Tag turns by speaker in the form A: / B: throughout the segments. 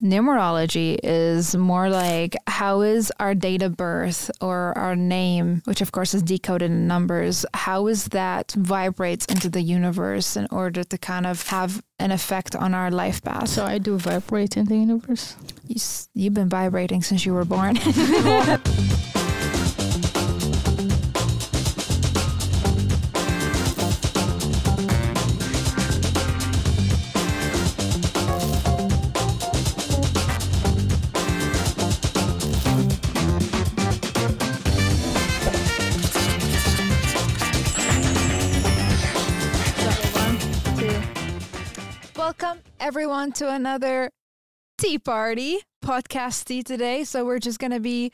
A: Numerology is more like how is our date of birth or our name, which of course is decoded in numbers, how is that vibrates into the universe in order to kind of have an effect on our life path.
B: So I do vibrate in the universe.
A: You, s- you've been vibrating since you were born. everyone to another tea party podcast tea today. So we're just gonna be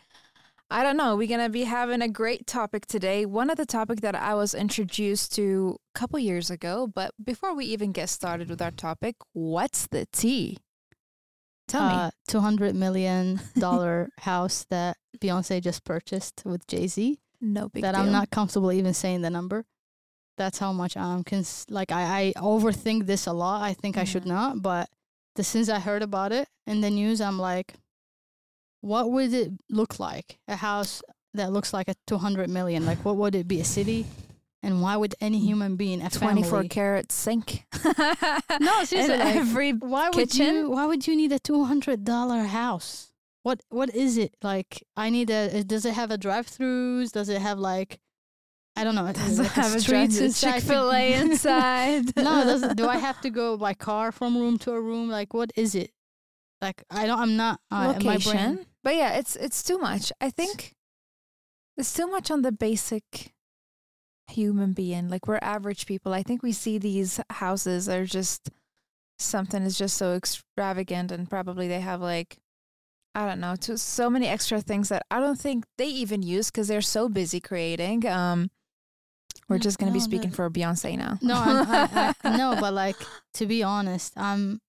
A: I don't know, we're gonna be having a great topic today. One of the topic that I was introduced to a couple years ago, but before we even get started with our topic, what's the tea? Tell
B: Uh, two hundred million dollar house that Beyonce just purchased with Jay Z.
A: me. No big
B: That
A: deal.
B: I'm not comfortable even saying the number. That's how much I'm cons- like I, I overthink this a lot. I think I should
A: Mhm.
B: not, but the since I heard about it in the news, I'm like, what would it look like? A house that looks like a two hundred million. Like, what would it be? A city? And why would any human being, a
A: 24
B: family,
A: carat sink.
B: No, seriously, like,
A: every
B: why would
A: kitchen?
B: you why would you need a two hundred dollar house what what is it like i need a does it have a drive-throughs does it have like i don't know
A: does it have a
B: streets inside to-
A: Chick-fil-A inside.
B: no does it, do i have to go by car from room to a room like what is it like i don't i'm not uh, my
A: location.
B: brain
A: But yeah, it's it's too much. I think it's too much on the basic human being. Like we're average people. I think we see these houses are just something is just so extravagant and probably they have like I don't know, to so many extra things that I don't think they even use because they're so busy creating. Um we're just gonna be speaking
B: no.
A: for Beyonce now.
B: no I, I, I, no but like to be honest i'm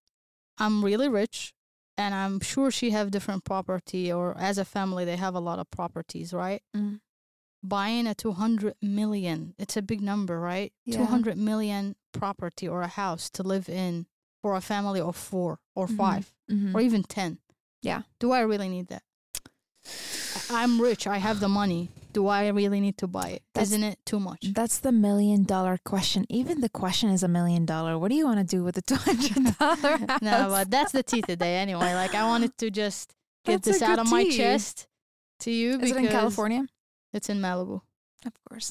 B: i'm really rich and i'm sure she have different property or as a family they have a lot of properties right
A: Mm.
B: buying a 200 million it's a big number right
A: Yeah.
B: 200 million property or a house to live in for a family of four or
A: Mhm.
B: 5
A: Mhm.
B: or even 10
A: Yeah.
B: do i really need that i'm rich i have the money do i really need to buy it
A: That's-
B: not it too much
A: That's the million dollar question. Even the question is a million dollar. What do you want to do with the two hundred dollar
B: no but that's the tea today anyway like i wanted to just get
A: That's
B: this out of my chest to you
A: Is it in California?
B: it's in malibu
A: Of course.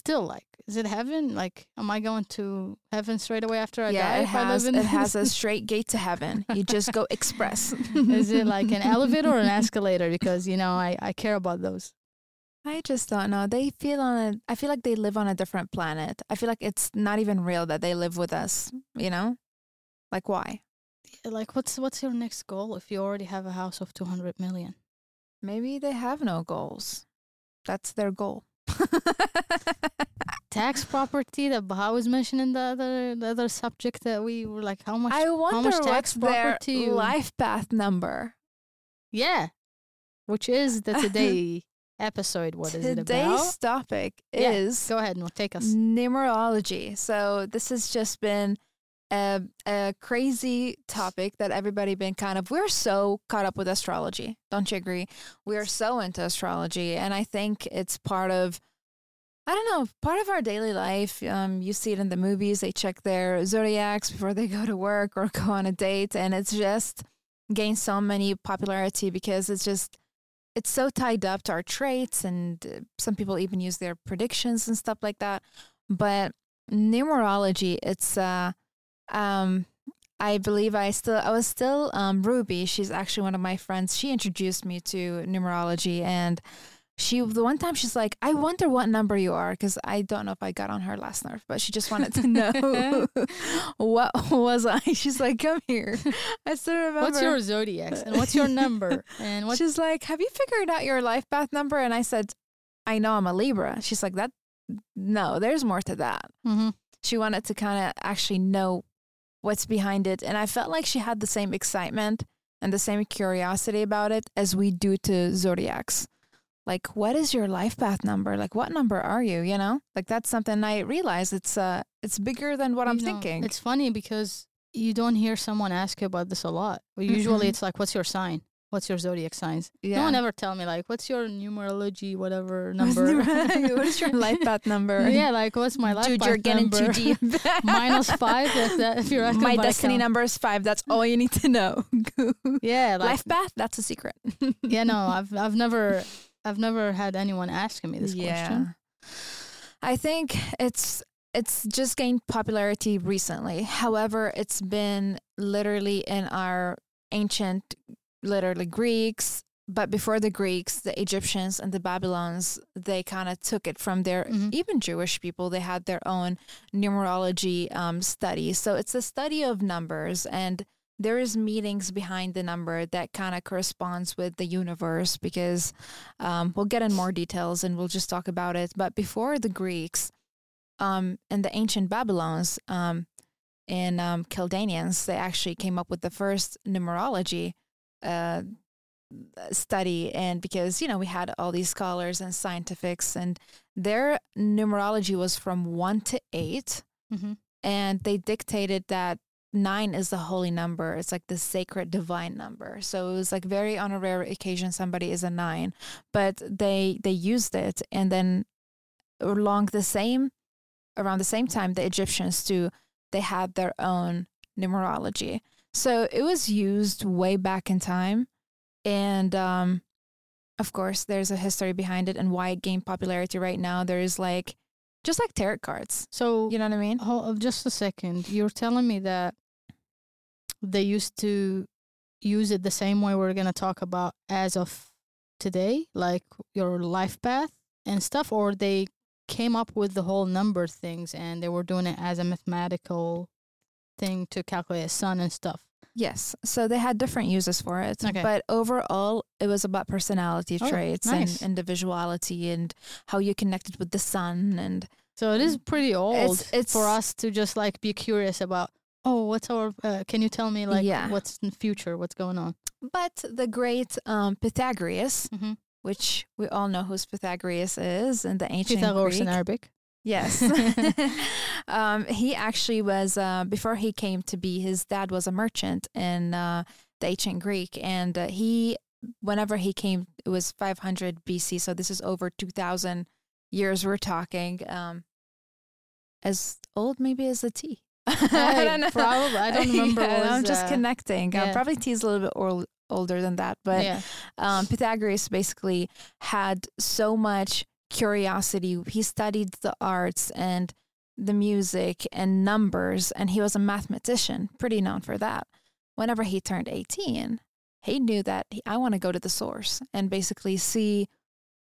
B: still like is it heaven like am i going to heaven straight away after i
A: yeah,
B: die
A: it
B: if I
A: has
B: live in
A: it has a straight gate to heaven. You just go express.
B: is it like an elevator or an escalator because you know i i care about those
A: I just don't know. They feel on a. I feel like they live on a different planet. I feel like it's not even real that they live with us. You know, like why?
B: Eh, like what's what's your next goal if you already have a house of 200 million
A: Maybe they have no goals. That's their goal.
B: tax property that Baha was mentioning the other the other subject that we were like how much
A: I wonder
B: much
A: what's
B: tax
A: their
B: property you-
A: life path number.
B: yeah which is the today episode what is it about?
A: Today's topic
B: Yeah,
A: is
B: go ahead and take us
A: numerology. So this has just been a, a crazy topic that everybody been kind of we're so caught up with astrology. Don't you agree? We are so into astrology and I think it's part of I don't know, part of our daily life. Um, you see it in the movies. They check their zodiacs before they go to work or go on a date, and it's just gained so many popularity because it's just it's so tied up to our traits, and uh, some people even use their predictions and stuff like that. But numerology, it's uh, um, I believe I still I was still um, Ruby. She's actually one of my friends. She introduced me to numerology, and she the one time she's like, "I wonder what number you are," because I don't know if I got on her last nerve, but she just wanted to know what was I. She's like, "Come here." I still remember.
B: what's your zodiacs and what's your number and what
A: She's like, "Have you figured out your life path number?" And I said, "I know I'm a Libra." She's like, "That no, there's more to that."
B: Mhm.
A: She wanted to kind of actually know what's behind it, and I felt like she had the same excitement and the same curiosity about it as we do to zodiacs. Like, what is your life path number? Like, what number are you? You know, like that's something I realize it's uh it's bigger than what I'm
B: know,
A: thinking.
B: It's funny because you don't hear someone ask you about this a lot. Usually,
A: Mm-mm.
B: it's like, "What's your sign? What's your zodiac signs?"
A: Yeah.
B: No one ever tell me like, "What's your numerology, whatever number?"
A: what is your life path number?
B: yeah, like what's my life
A: Dude,
B: path
A: you're getting
B: number?
A: too deep.
B: Minus five. If, that, if you're
A: My destiny number is five. That's all you need to know.
B: Yeah, like
A: life path. That's a secret.
B: yeah, no, I've I've never I've never had anyone asking me this question.
A: I think it's it's just gained popularity recently. However, it's been literally in our ancient literally Greeks, but before the Greeks, the Egyptians and the Babylons, they kind of took it from their
B: Mhm.
A: even Jewish people, they had their own numerology um, study. So it's a study of numbers and there is meanings behind the number that kind of corresponds with the universe because um, we'll get in more details and we'll just talk about it. But before the Greeks um, and the ancient Babylons um, and um, Chaldeans, they actually came up with the first numerology uh, study. And because, you know, we had all these scholars and scientifics, and their numerology was from one to eight
B: hmm
A: and they dictated that nine is the holy number. It's like the sacred divine number. So it was like very on a rare occasion somebody is a nine, but they they used it, and then along the same around the same time the Egyptians too they had their own numerology. So it was used way back in time, and um, of course there's a history behind it and why it gained popularity right now. There is like just like tarot cards.
B: So
A: You know what I mean?
B: Hold uh, just a second. You're telling me that they used to use it the same way we're gonna talk about as of today, like your life path and stuff, or they came up with the whole number things and they were doing it as a mathematical thing to calculate a sun and stuff.
A: Yes. So they had different uses for it.
B: Okay.
A: But overall, it was about personality
B: Oh,
A: traits
B: nice.
A: and individuality and how you connected with the sun. And
B: So it is pretty old
A: Mm. it's-
B: for us to just like be curious about. Oh, what's our? Uh, can you tell me like
A: Yeah.
B: what's in the future? What's going on?
A: but the great um, Pythagoras,
B: Mm-hmm.
A: which we all know who Pythagoras is in the ancient
B: Pythagoras
A: Greek.
B: in Arabic.
A: Yes. um, he actually was, uh, before he came to be, his dad was a merchant in uh, the ancient Greek. And uh, he, whenever he came, it was 500 BC. So this is over 2,000 years we're talking. Um, as old maybe as the T. I don't know.
B: probably. I don't remember
A: Yeah,
B: was,
A: I'm just
B: uh,
A: connecting. Uh, probably T is a little bit old, older than that. But
B: yeah.
A: um, Pythagoras basically had so much curiosity. He studied the arts and the music and numbers, and he was a mathematician, pretty known for that. Whenever he turned 18, he knew that he, I want to go to the source and basically see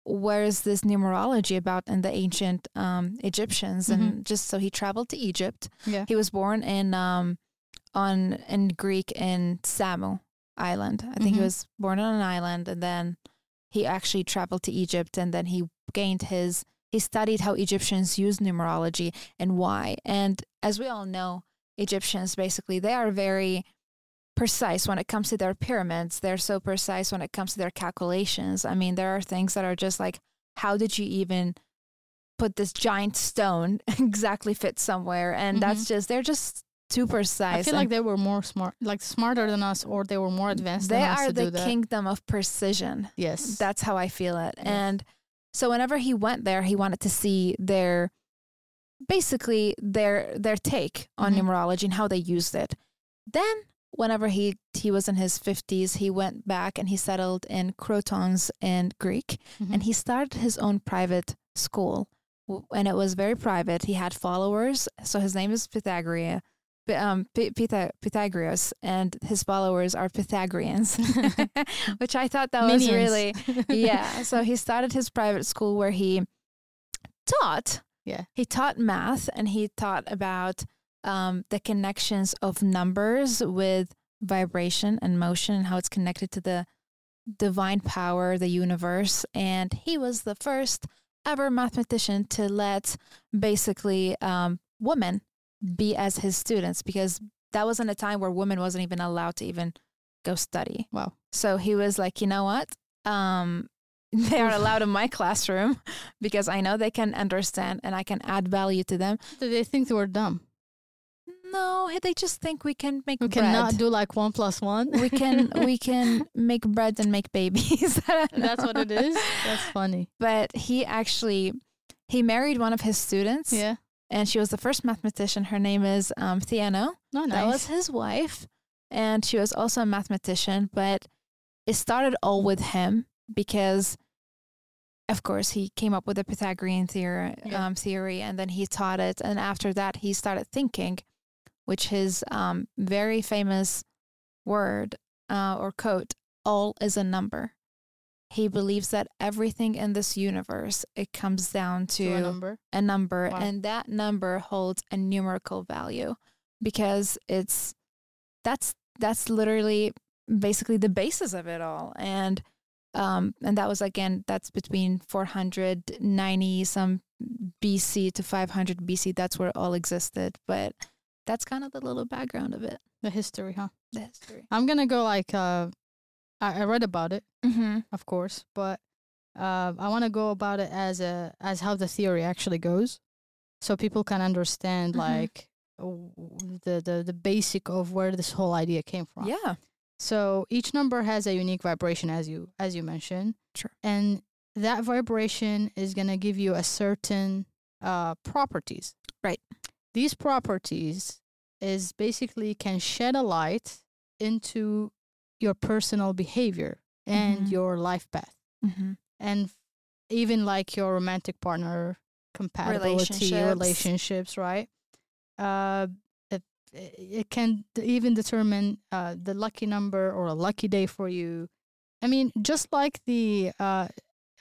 A: where is this numerology about in the ancient um, Egyptians, and just so he traveled to Egypt.
B: Yeah.
A: He was born in um, on in Greek in Samu Island. I think he
B: Mhm.
A: was born on an island, and then he actually traveled to Egypt, and then he gained his. He studied how Egyptians use numerology and why. And as we all know, Egyptians basically they are very precise when it comes to their pyramids. They're so precise when it comes to their calculations. I mean, there are things that are just like, how did you even put this giant stone exactly fit somewhere? And that's just they're just too precise.
B: I feel like they were more smart, like smarter than us, or they were more advanced
A: they
B: than us
A: are the kingdom of precision.
B: Yes.
A: That's how I feel it.
B: Yes.
A: And so whenever he went there, he wanted to see their basically their their take on
B: Mhm.
A: numerology and how they used it. Then whenever he he was in his 50s, he went back and he settled in Crotons in Greek
B: Mhm.
A: and he started his own private school. And it was very private. He had followers. So his name is Pythagoras. Um, Pythagoras, and his followers are Pythagoreans, which I thought that was really yeah. So he started his private school where he taught.
B: Yeah.
A: He taught math and he taught about um, the connections of numbers with vibration and motion and how it's connected to the divine power, the universe. And he was the first ever mathematician to let basically um, women be as his students because that wasn't a time where women wasn't even allowed to even go study.
B: Wow.
A: So he was like, you know what? Um, they are allowed in my classroom because I know they can understand and I can add value to them.
B: Did they think they were dumb?
A: No, they just think we can make
B: We
A: bread.
B: cannot do like one plus one.
A: we can we can make bread and make babies.
B: That's what it is. That's funny.
A: But he actually he married one of his students,
B: Yeah.
A: and she was the first mathematician. Her name is um, Theano.
B: No, nice.
A: That was his wife, and she was also a mathematician. But it started all with him because, of course, he came up with the Pythagorean theory,
B: Yeah.
A: um, theory, and then he taught it. And after that, he started thinking, which his um, very famous word uh, or quote: "All is a number." He believes that everything in this universe it comes down
B: to a number.
A: a number
B: Wow.
A: and that number holds a numerical value because it's that's that's literally basically the basis of it all and um and that was again that's between 490 some BC to 500 BC that's where it all existed but that's kind of the little background of it
B: The history, huh?
A: the history
B: I'm gonna go like uh, I, I read about it,
A: mm-hmm.
B: of course, but uh, I want to go about it as a as how the theory actually goes, so people can understand
A: Mhm.
B: like the, the the basic of where this whole idea came from.
A: yeah
B: So each number has a unique vibration, as you as you mentioned.
A: Sure.
B: And that vibration is gonna give you a certain uh, properties.
A: Right.
B: These properties is basically can shed a light into your personal behavior and
A: Mhm.
B: your life path,
A: mm-hmm.
B: and even like your romantic partner compatibility
A: Relationships.
B: relationships, right? Uh, it, it can even determine uh, the lucky number or a lucky day for you. I mean, just like the uh,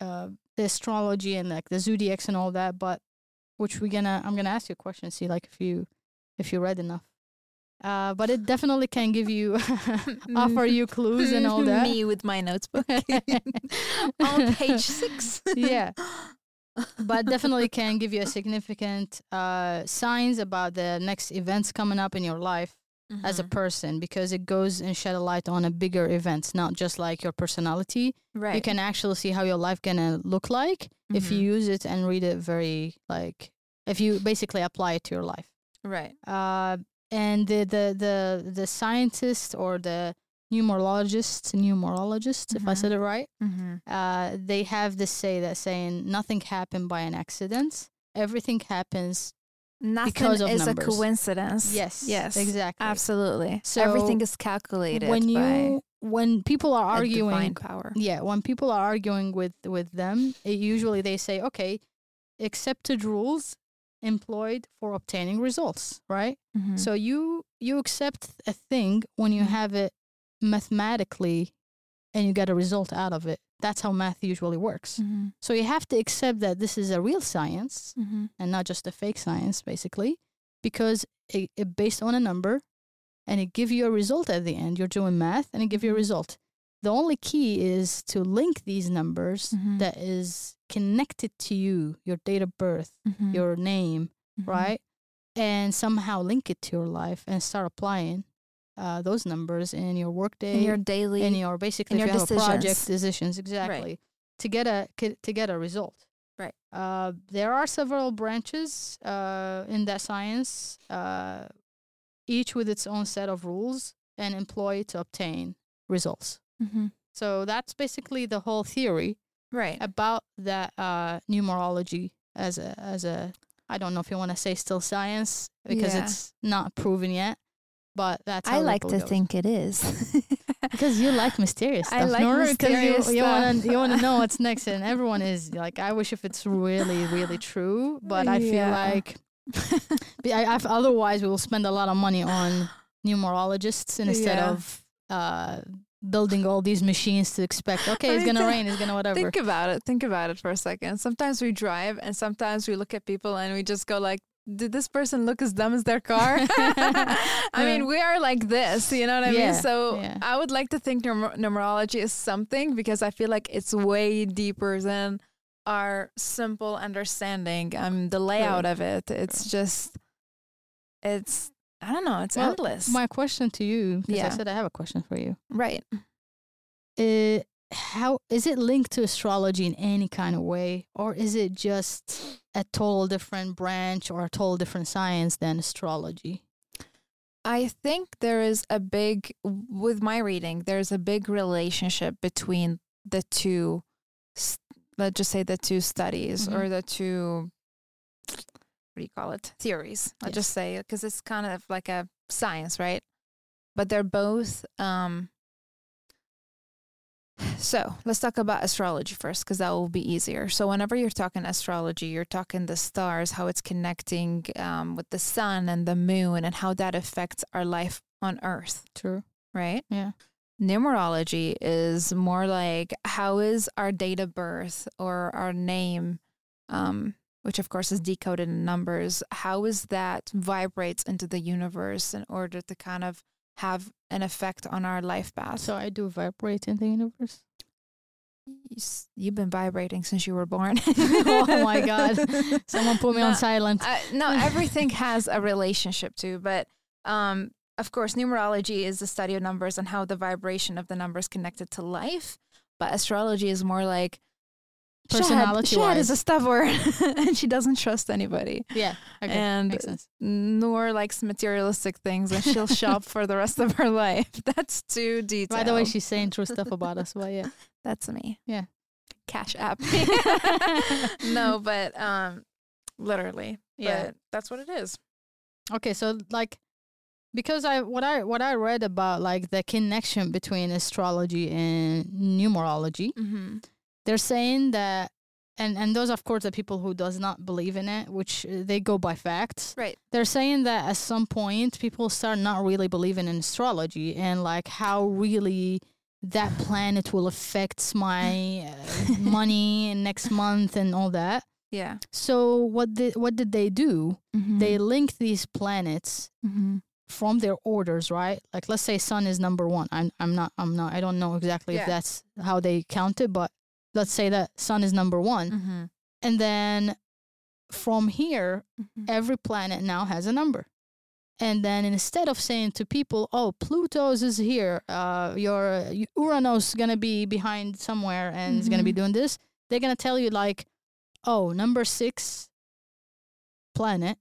B: uh, the astrology and like the zodiacs and all that, but which we're gonna I'm gonna ask you a question, see like if you if you read enough. Uh, but it definitely can give you offer you clues and all that.
A: me with my notebook on page six
B: Yeah. but definitely can give you a significant uh, signs about the next events coming up in your life as a
A: Mhm.
B: person because it goes and shed a light on a bigger events, not just like your personality.
A: right
B: You can actually see how your life gonna look like if you
A: Mhm.
B: use it and read it very like if you basically apply it to your life.
A: right
B: Uh, and the the the the scientists or the numerologists, numerologists, if I said it right,
A: mm-hmm.
B: uh, they have this say that saying nothing happened by an accident. Everything happens.
A: Nothing
B: Because of
A: is
B: numbers.
A: a coincidence.
B: Yes.
A: Yes.
B: Exactly.
A: Absolutely.
B: So,
A: Everything is calculated
B: When you when people are arguing,
A: power.
B: yeah, when people are arguing with with them, it usually they say, okay, accepted rules employed for obtaining results, right?
A: Mhm.
B: So you you accept a thing when you
A: Mhm.
B: have it mathematically and you get a result out of it. That's how math usually works.
A: Mhm.
B: So you have to accept that this is a real science
A: Mhm.
B: and not just a fake science, basically, because it, it based on a number and it give you a result at the end. You're doing math and it give you a
A: Mhm.
B: result. The only key is to link these numbers
A: Mhm.
B: that is connected to you, your date of birth,
A: Mhm.
B: your name,
A: Mhm.
B: right? And somehow link it to your life and start applying uh, those numbers in your workday,
A: in your daily
B: in your basically
A: in your
B: you a project
A: decisions.
B: decisions exactly to get a to get a result
A: Right.
B: uh, there are several branches uh, in that science uh, each with its own set of rules and employed to obtain results
A: Mhm.
B: so that's basically the whole theory
A: right.
B: about that uh, numerology as a as a I don't know if you want to say still science because
A: Yeah.
B: it's not proven yet, but that's
A: I like to
B: goes.
A: think it is.
B: because you like mysterious stuff.
A: I like
B: Nora,
A: mysterious
B: you, you want to
A: stuff.
B: you want to know what's next, and everyone is like, I wish if it's really really true, but I feel like otherwise we will spend a lot of money on numerologists instead
A: Yeah.
B: of uh, building all these machines to expect. Okay,
A: I
B: it's
A: mean,
B: gonna
A: th-
B: rain. It's gonna whatever.
A: Think about it. Think about it for a second. Sometimes we drive and sometimes we look at people and we just go like, did this person look as dumb as their car? I mean, we are like this, you know what I
B: Yeah,
A: mean? So
B: yeah.
A: I would like to think numer- numerology is something because I feel like it's way deeper than our simple understanding. Um, the layout of it, it's just, it's, I don't know, it's
B: Well,
A: endless.
B: My question to you, because I said I have a question for you.
A: right.
B: uh, how is it linked to astrology in any kind of way or is it just a total different branch or a total different science than astrology
A: I think there is a big, with my reading, there's a big relationship between the two, let's just say the two studies
B: Mhm.
A: or the two, what do you call it? Theories. I'll
B: Yes.
A: just say, because it's kind of like a science, right? But they're both, um, so let's talk about astrology first, because that will be easier. So whenever you're talking astrology, you're talking the stars, how it's connecting um, with the sun and the moon, and how that affects our life on Earth,
B: True.
A: right?
B: Yeah.
A: Numerology is more like how is our date of birth or our name, um, which of course is decoded in numbers. How is that vibrates into the universe in order to kind of have an effect on our life path?
B: So I do vibrate in the universe.
A: You've been vibrating since you were born.
B: oh my God. Someone put me on
A: No,
B: silent.
A: Uh, no, everything has a relationship to, but um, of course, numerology is the study of numbers and how the vibration of the numbers connected to life. But astrology is more like
B: Personality
A: Shad is a stubborn, and she doesn't trust anybody,
B: yeah. Okay.
A: and nor likes materialistic things, and she'll shop for the rest of her life. That's too detailed.
B: By the way, she's saying true stuff about us. But yeah.
A: That's me.
B: Yeah.
A: Cash app. no, but um, literally.
B: Yeah.
A: But that's what it is.
B: Okay, so like because I what I what I read about like the connection between astrology and numerology,
A: Mm-hmm.
B: They're saying that and and those of course are people who does not believe in it, which uh, they go by facts.
A: Right.
B: They're saying that at some point people start not really believing in astrology and like how really that planet will affect my uh, money next month and all that.
A: Yeah.
B: So what did what did they do?
A: Mm-hmm.
B: They linked these planets
A: Mm-hmm.
B: from their orders, right? Like let's say sun is number one. I'm I'm not I'm not I don't know exactly
A: Yeah.
B: if that's how they count it, but let's say that sun is number one.
A: Mm-hmm.
B: And then from here,
A: Mm-hmm.
B: every planet now has a number. And then instead of saying to people, "Oh, Pluto's is here, uh, your uh, Uranus gonna be behind somewhere and is gonna be
A: Mhm.
B: doing this," they're gonna tell you like, "Oh, number six planet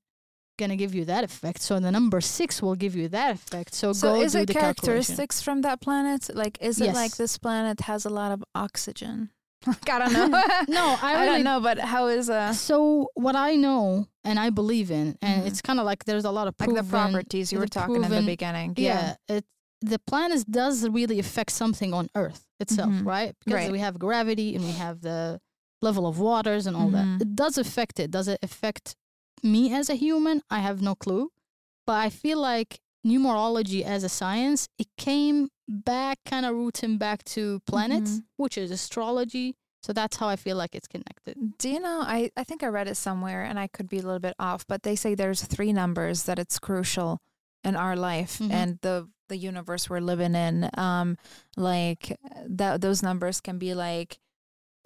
B: gonna give you that effect, so the number six will give you that effect. So,
A: So
B: go
A: is it
B: the calculation."
A: characteristics from that planet? Like, is it like this planet has a lot of oxygen? Like, I don't know.
B: No, I
A: I, don't know, but how is uh
B: So what I know and I believe in, and
A: Mhm.
B: it's kind of like there's a lot of
A: like the properties you were talking in the beginning?
B: Yeah, it the planets does really affect something on Earth itself,
A: Mhm.
B: right? Because
A: Right.
B: we have gravity and we have the level of waters and all
A: Mhm.
B: that. It does affect it. Does it affect me as a human? I have no clue, but I feel like numerology as a science it came back, kind of rooting back to planets,
A: Mhm.
B: which is astrology. So that's how I feel like it's connected.
A: Do you know? I, I think I read it somewhere and I could be a little bit off, but they say there's three numbers that it's crucial in our life
B: Mhm.
A: and the the universe we're living in. Um, like that those numbers can be like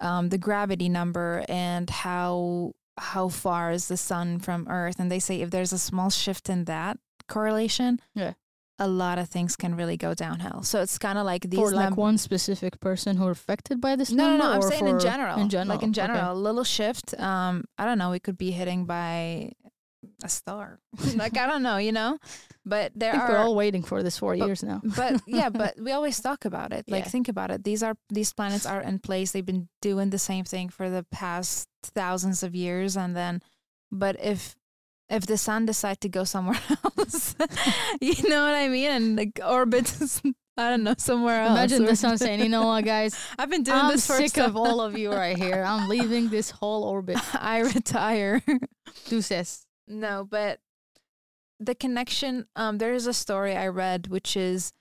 A: um, the gravity number and how how far is the sun from Earth, and they say if there's a small shift in that correlation,
B: Yeah.
A: a lot of things can really go downhill. So it's kind of like these
B: for like
A: num-
B: one specific person who are affected by this
A: no, no, no. I'm saying in general.
B: In general,
A: Like in
B: okay.
A: general, a little shift. Um, I don't know. We could be hitting by a star. like I don't know, you know. But there are.
B: we're all waiting for this for
A: but-
B: years now.
A: but yeah, but we always talk about it. Like
B: Yeah.
A: think about it. These are these planets are in place. They've been doing the same thing for the past thousands of years, and then, but if if the sun decides to go somewhere else, you know what I mean, and like orbit. I don't know somewhere else.
B: Imagine the sun saying, "You know what, guys?
A: I've been doing
B: I'm
A: this for
B: sick of all of you right here. I'm leaving this whole orbit."
A: I retire.
B: Deuces.
A: no, but the connection. Um, there is a story I read, which is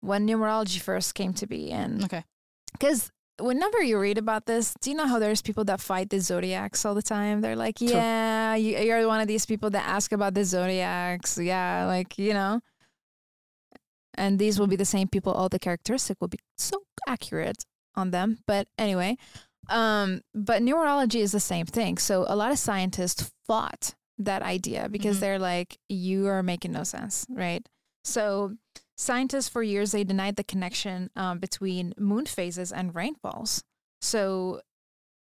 A: when numerology first came to be, and
B: Okay.
A: because whenever you read about this, do you know how there's people that fight the zodiacs all the time? They're like, yeah, you, you're one of these people that ask about the zodiacs. Yeah, like you know. And these will be the same people. All the characteristic will be so accurate on them. But anyway, um, but numerology is the same thing. So a lot of scientists fought that idea because
B: Mhm.
A: they're like, you are making no sense, right? So scientists for years they denied the connection um, between moon phases and rainfalls. So,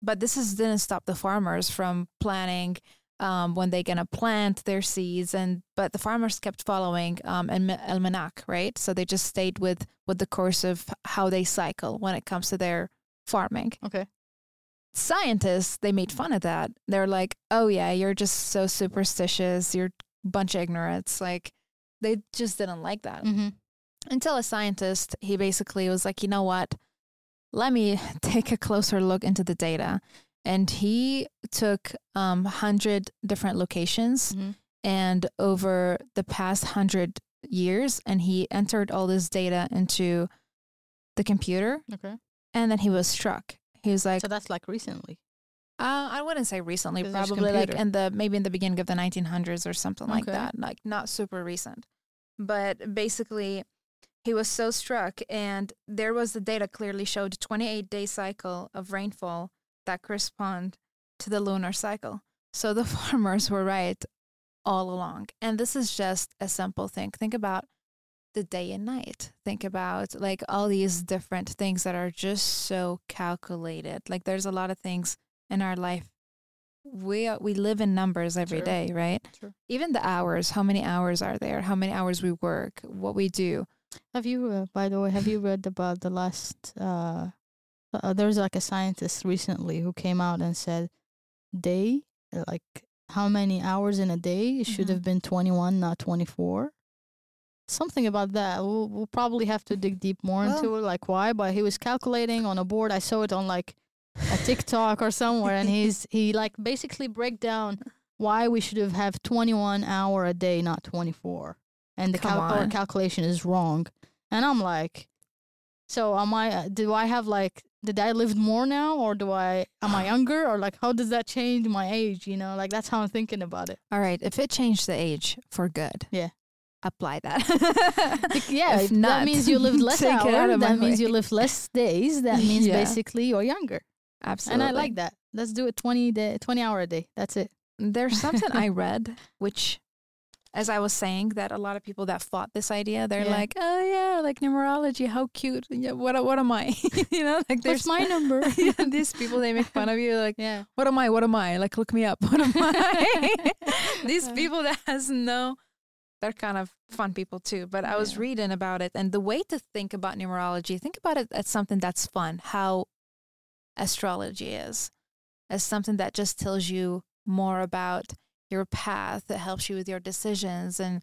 A: but this is didn't stop the farmers from planning um, when they're gonna plant their seeds, and but the farmers kept following um, an almanac, right? So they just stayed with with the course of how they cycle when it comes to their farming.
B: Okay.
A: Scientists they made fun of that. They're like, "Oh yeah, you're just so superstitious. You're a bunch of ignorance." Like they just didn't like that
B: Mm-hmm.
A: Until a scientist he basically was like you know what let me take a closer look into the data and he took um 100 different locations
B: Mm-hmm.
A: and over the past 100 years and he entered all this data into the computer
B: Okay.
A: and then he was struck he was like
B: So that's like recently.
A: uh, I wouldn't say recently, probably like in the maybe in the beginning of the 1900s or something like that, like not super recent. But basically, he was so struck, and there was the data clearly showed 28 day cycle of rainfall that correspond to the lunar cycle. So the farmers were right all along, and this is just a simple thing. Think about the day and night. Think about like all these different things that are just so calculated. Like there's a lot of things in our life. We uh, we live in numbers every
B: Sure.
A: day, right?
B: Sure.
A: Even the hours. How many hours are there? How many hours we work? What we do?
B: Have you, uh, by the way, have you read about the last? Uh, uh, there was like a scientist recently who came out and said, day, like how many hours in a day? It should
A: Mhm.
B: have been twenty-one, not twenty-four. Something about that. We'll, we'll probably have to dig deep more
A: Well-
B: into it, like why. But he was calculating on a board. I saw it on like a TikTok or somewhere, and he's he like basically break down why we should have have twenty-one hour a day, not twenty-four, and the cal- our calculation is wrong. And I'm like, so am I? uh, Do I have like? Did I live more now, or do I? Am I younger, or like how does that change my age? You know, like that's how I'm thinking about it.
A: All right. If it changed the age for good,
B: Yeah.
A: apply that.
B: Yeah,
A: If not,
B: that means you lived less
A: take it out
B: hours. That means
A: way.
B: you live less days. That means
A: Yeah.
B: basically you're younger.
A: Absolutely.
B: And I like that. Let's do it 20 day, 20 hour a day. That's it.
A: There's something I read, which, as I was saying, that a lot of people that fought this idea, they're
B: Yeah.
A: like, "Oh yeah, like numerology, how cute! Yeah, what what am I? you know, like
B: What's
A: there's
B: my number?
A: yeah, these people they make fun of you, like,
B: yeah.
A: what am I? What am I? Like, look me up. What am I? these
B: Uh.
A: people that has no, they're kind of fun people too. But I was
B: Yeah.
A: reading about it, and the way to think about numerology, think about it as something that's fun. How astrology is, as something that just tells you more about your path, that helps you with your decisions, and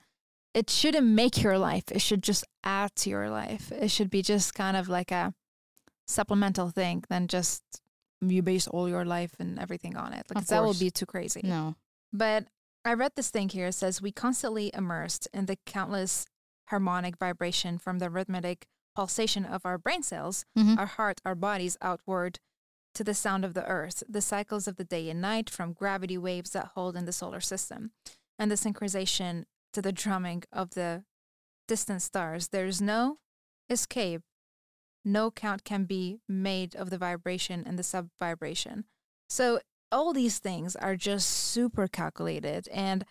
A: it shouldn't make your life. It should just add to your life. It should be just kind of like a supplemental thing than just you base all your life and everything on it. Because that would be too crazy.
B: No.
A: But I read this thing here. It says we constantly immersed in the countless harmonic vibration from the rhythmic pulsation of our brain cells,
B: Mhm.
A: our heart, our bodies outward to the sound of the earth, the cycles of the day and night from gravity waves that hold in the solar system, and the synchronization to the drumming of the distant stars. There's no escape. No count can be made of the vibration and the sub vibration. So all these things are just super calculated. And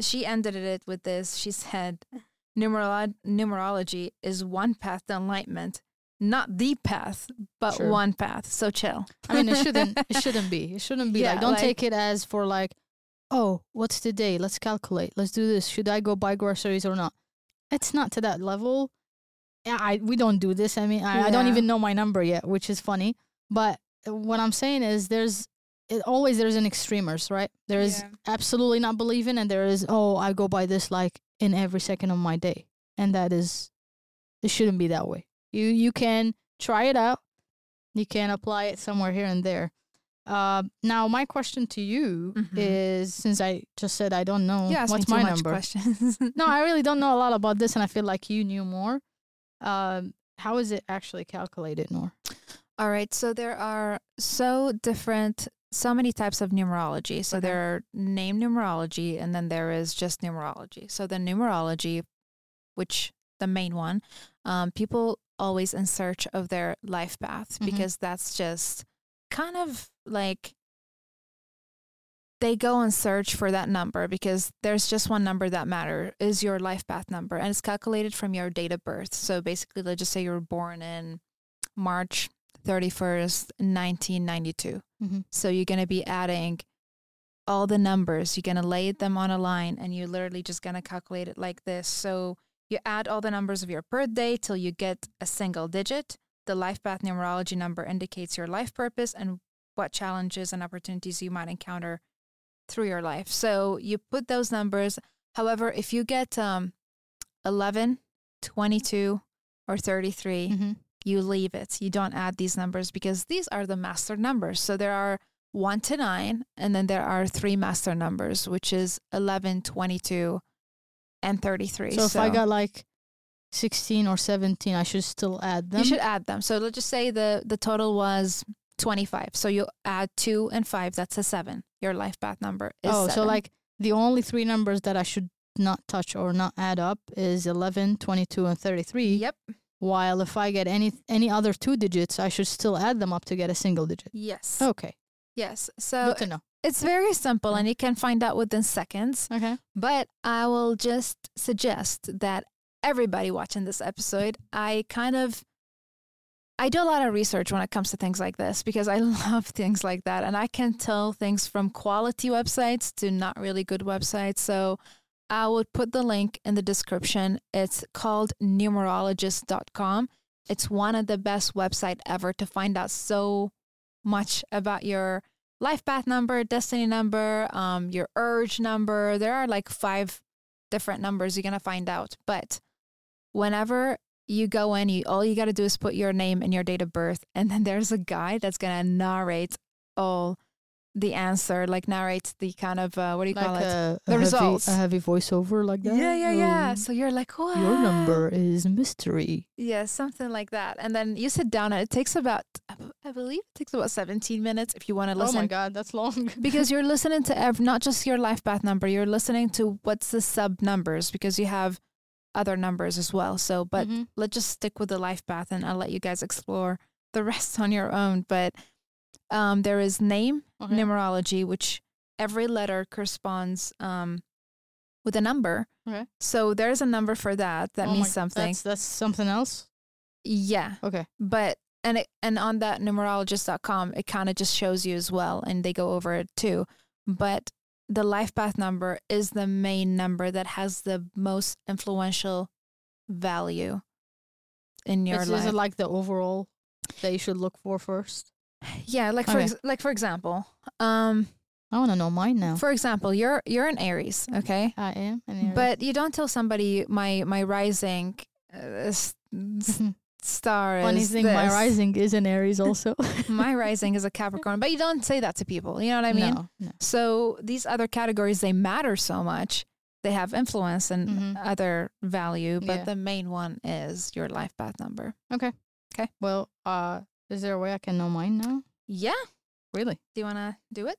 A: she ended it with this. She said, Numerolo- numerology is one path to enlightenment, not the path, but
B: Sure.
A: one path. So chill.
B: I mean, it shouldn't. It shouldn't be. It shouldn't be
A: Yeah,
B: like. Don't
A: like-
B: take it as for like, oh, what's the day? Let's calculate. Let's do this. Should I go buy groceries or not? It's not to that level. Yeah, I we don't do this. I mean, I, I don't even know my number yet, which is funny. But what I'm saying is, there's it, always there's an extremers, right? There is
A: Yeah.
B: absolutely not believing, and there is oh, I go by this like in every second of my day, and that is, it shouldn't be that way. You you can try it out. You can apply it somewhere here and there. Uh, now, my question to you
A: Mhm.
B: is, since I just said I don't know
A: You
B: what's my number.
A: questions.
B: No, I really don't know a lot about this, and I feel like you knew more. Um, how is it actually calculated, Nor?
A: All right. So there are so different, so many types of numerology. So
B: Okay.
A: there are name numerology, and then there is just numerology. So the numerology, which the main one, um, people always in search of their life path
B: Mhm.
A: because that's just kind of like they go and search for that number because there's just one number that matter is your life path number and it's calculated from your date of birth so basically let's just say you were born in march 31st 1992
B: Mhm.
A: so you're going to be adding all the numbers. You're going to lay them on a line and you're literally just going to calculate it like this. So you add all the numbers of your birthday till you get a single digit. The life path numerology number indicates your life purpose and what challenges and opportunities you might encounter through your life. So you put those numbers. However, if you get um, 11, 22, or 33,
B: Mhm.
A: you leave it. You don't add these numbers because these are the master numbers. So there are 1 to 9, and then there are three master numbers, which is 11, 22, and 33.
B: So if I got like 16 or 17, I should still add them.
A: you should add them. So let's just say the, the total was 25. So you add 2 and 5, that's a 7. Your life path number is
B: oh, so like the only three numbers that I should not touch or not add up is 11, 22, and 33.
A: Yep.
B: While if I get any any other two digits, I should still add them up to get a single digit.
A: Yes.
B: Okay,
A: Yes. So
B: good to know.
A: it's very simple and mm. you can find out within seconds.
B: Okay.
A: But I will just suggest that everybody watching this episode, I kind of I do a lot of research when it comes to things like this because I love things like that and I can tell things from quality websites to not really good websites. So I would put the link in the description. It's called numerologist.com. It's one of the best website ever to find out so much about your life path number, destiny number, um, your urge number. There are like five different numbers you're gonna find out. But whenever you go in, you all you gotta do is put your name and your date of birth, and then there's a guy that's gonna narrate all the answer, like narrates the kind of uh, what do you
B: Like
A: call it?
B: a,
A: The
B: a heavy,
A: results.
B: a heavy voiceover like that.
A: Yeah, yeah, yeah.
B: Um,
A: So you're like, what?
B: Your number is mystery.
A: Yeah, something like that. And then you sit down, and it takes about, I believe, it takes about 17 minutes if you want to listen.
B: Oh my god, that's long.
A: because you're listening to ev- not just your life path number you're listening to what's the sub numbers because you have other numbers as well so but
B: Mhm.
A: let's just stick with the life path and i'll let you guys explore the rest on your own but um, there is name
B: Okay.
A: numerology which every letter corresponds um, with a number
B: Okay.
A: so there's a number for that that
B: Oh
A: means
B: my-
A: something
B: That's that's something else.
A: yeah
B: Okay.
A: but and it, and on that numerologist.com it kind of just shows you as well and they go over it too but the life path number is the main number that has the most influential value in your
B: Is,
A: life
B: is it like the overall that you should look for first?
A: Yeah like for
B: Okay.
A: ex- like for example um
B: I want to know mine now.
A: for example you're you're an aries okay
B: I am. An Aries.
A: but you don't tell somebody my my rising uh, s- star
B: funny thing, my rising is an Aries also.
A: my rising is a capricorn but you don't say that to people you know what i mean
B: no, no.
A: So these other categories they matter so much. They have influence and
B: Mhm.
A: other value, but
B: Yeah.
A: the main one is your life path number. Okay. Okay.
B: Well, uh, is there a way I can know mine now?
A: Yeah.
B: Really?
A: Do you want to do it?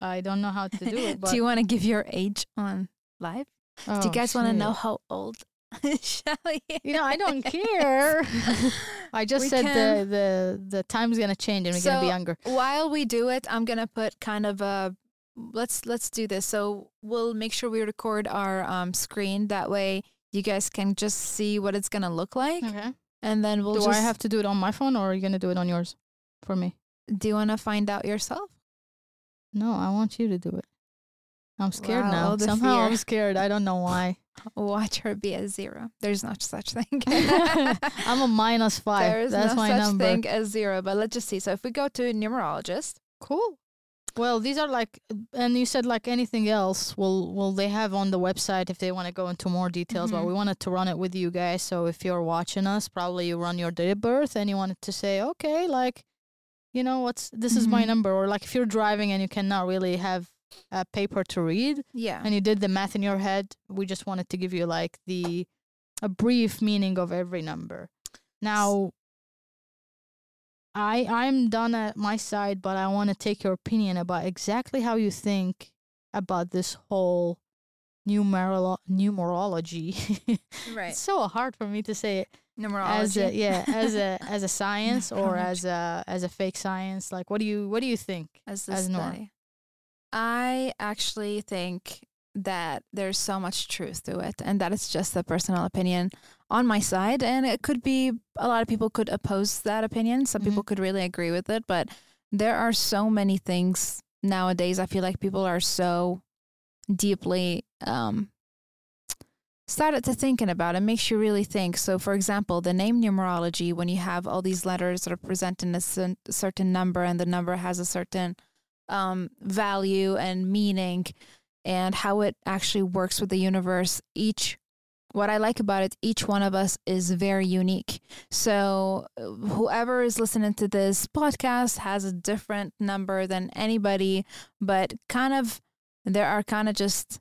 B: I don't know how to do it. But
A: do you want to give your age on live? do you
B: Oh,
A: guys want to know how old Shelly?
B: You know, I don't care. I just
A: We
B: said
A: can-
B: the the the time's gonna change and we're gonna be younger.
A: While we do it, I'm gonna put kind of a let's let's do this. So we'll make sure we record our um, screen. That way, you guys can just see what it's gonna look like,
B: Okay.
A: And then we'll
B: do
A: just.
B: I have to do it on my phone or are you gonna do it on yours for me?
A: do you want to find out yourself?
B: No, I want you to do it. I'm scared
A: Wow,
B: now. Somehow
A: fear.
B: I'm scared. I don't know why.
A: Watch her be a zero. There's no such thing.
B: I'm a minus five.
A: There's
B: That's
A: no
B: my
A: such
B: number.
A: thing as zero. But let's just see. So if we go to numerologist,
B: Cool. Well, these are like, and you said like anything else. Will will they have on the website if they want to go into more details? But
A: Mhm.
B: we wanted to run it with you guys. So if you're watching us, probably you run your date of birth and you wanted to say, okay, like, you know, what's this is my
A: Mhm.
B: number, or like if you're driving and you cannot really have a paper to read
A: yeah,
B: and you did the math in your head, we just wanted to give you like the a brief meaning of every number. Now, I I'm done at my side, but I want to take your opinion about exactly how you think about this whole numerolo- numerology.
A: right.
B: it's so hard for me to say it
A: Numerology.
B: as a yeah as a as a science or as a as a fake science. Like, what do you what do you think?
A: as the
B: as
A: study. I actually think that there's so much truth to it, and that is just a personal opinion on my side. And it could be a lot of people could oppose that opinion. Some
B: Mhm.
A: people could really agree with it, but there are so many things nowadays. I feel like people are so deeply um, started to thinking about it makes you really think. So, for example, the name numerology, when you have all these letters that are representing a certain number and the number has a certain um, value and meaning and how it actually works with the universe, each what I like about it, each one of us is very unique. So, uh, whoever is listening to this podcast has a different number than anybody, but kind of there are kind of just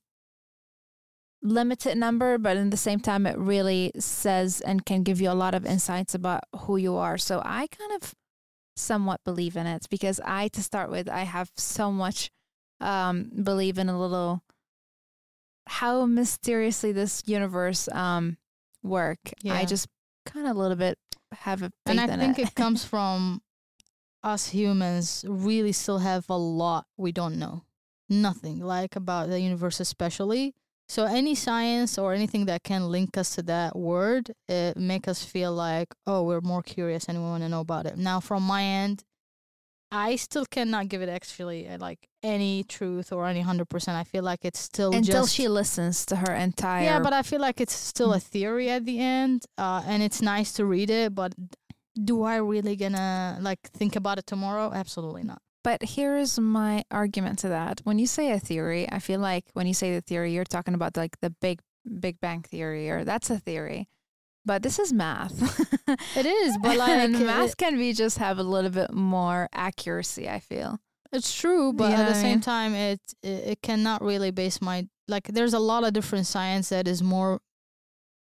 A: limited number, but in the same time, it really says and can give you a lot of insights about who you are. So I kind of somewhat believe in it because I, to start with, I have so much um, believe in a little how mysteriously this universe um, work. Yeah. I just kind of a little bit have a
B: and I think
A: it.
B: it comes from us humans really still have a lot we don't know nothing like about the universe especially so any science or anything that can link us to that word, it make us feel like, oh, we're more curious and we want to know about it. Now, from my end, I still cannot give it actually uh, like any truth or any hundred percent. I feel like it's still
A: until
B: just,
A: she listens to her entire.
B: Yeah, but I feel like it's still a theory at the end, uh, and it's nice to read it. But do I really gonna like think about it tomorrow? Absolutely not.
A: But here's my argument to that. When you say a theory, I feel like when you say the theory, you're talking about like the big Big Bang theory, or that's a theory. But this is math.
B: it is, but like
A: math it, can be just have a little bit more accuracy. I feel
B: it's true, but at the same mean? time, it, it it cannot really base my like. There's a lot of different science that is more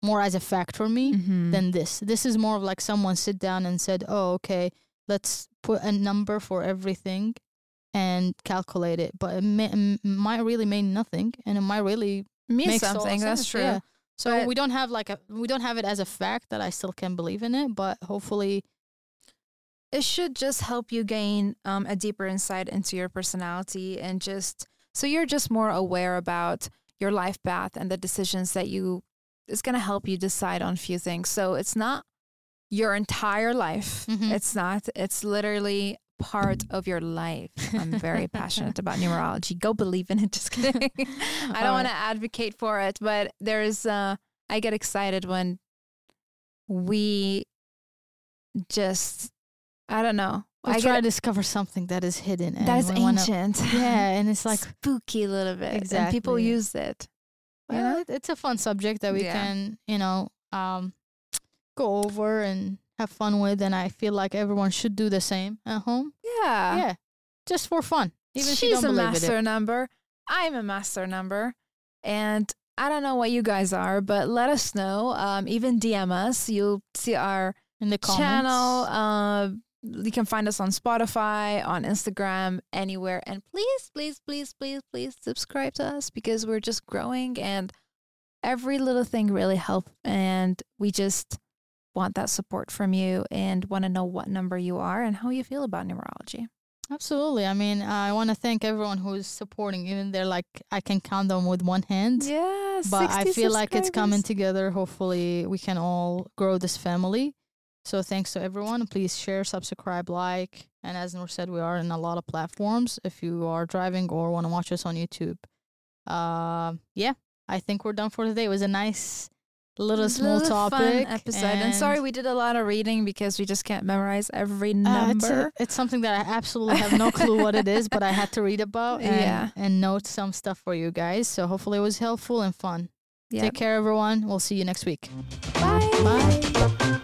B: more as a fact for me mm-hmm. than this. This is more of like someone sit down and said, "Oh, okay, let's put a number for everything and calculate it. But it, may, it might really mean nothing, and it might really
A: mean something. That's true. Yeah.
B: So but we don't have like a we don't have it as a fact that I still can believe in it, but hopefully
A: it should just help you gain um, a deeper insight into your personality and just so you're just more aware about your life path and the decisions that you it's going to help you decide on a few things. So it's not your entire life. Mm-hmm. It's not, it's literally part of your life. I'm very passionate about numerology. Go believe in it. Just kidding. I don't want to advocate for it, but there's, uh, I get excited when we just, I don't know.
B: I try to discover something that is hidden.
A: That is ancient.
B: Wanna, yeah, and it's like
A: spooky a little bit. Exactly. And people use it.
B: Well, you know? it's a fun subject that we yeah. can, you know, um, go over and have fun with, and I feel like everyone should do the same at home.
A: Yeah,
B: yeah, just for fun.
A: Even She's a master number. I'm a master number, and I don't know what you guys are, but let us know. Um, even DM us. You'll see our
B: in the
A: channel. Uh, you can find us on Spotify, on Instagram, anywhere. And please, please, please, please, please subscribe to us because we're just growing and every little thing really helps. And we just want that support from you and want to know what number you are and how you feel about numerology.
B: Absolutely. I mean, I want to thank everyone who's supporting. Even they're like, I can count them with one hand.
A: Yeah,
B: but I feel like it's coming together. Hopefully, we can all grow this family. So thanks to everyone. Please share, subscribe, like, and as Noor said, we are in a lot of platforms. If you are driving or want to watch us on YouTube, uh, yeah, I think we're done for today. It was a nice little small topic
A: episode. And, and, sorry, we did a lot of reading because we just can't memorize every number. Uh,
B: it's,
A: a,
B: it's, something that I absolutely have no clue what it is, but I had to read about and, yeah. and note some stuff for you guys. So hopefully it was helpful and fun. Yep. Take care, everyone. We'll see you next week.
A: Bye.
B: Bye.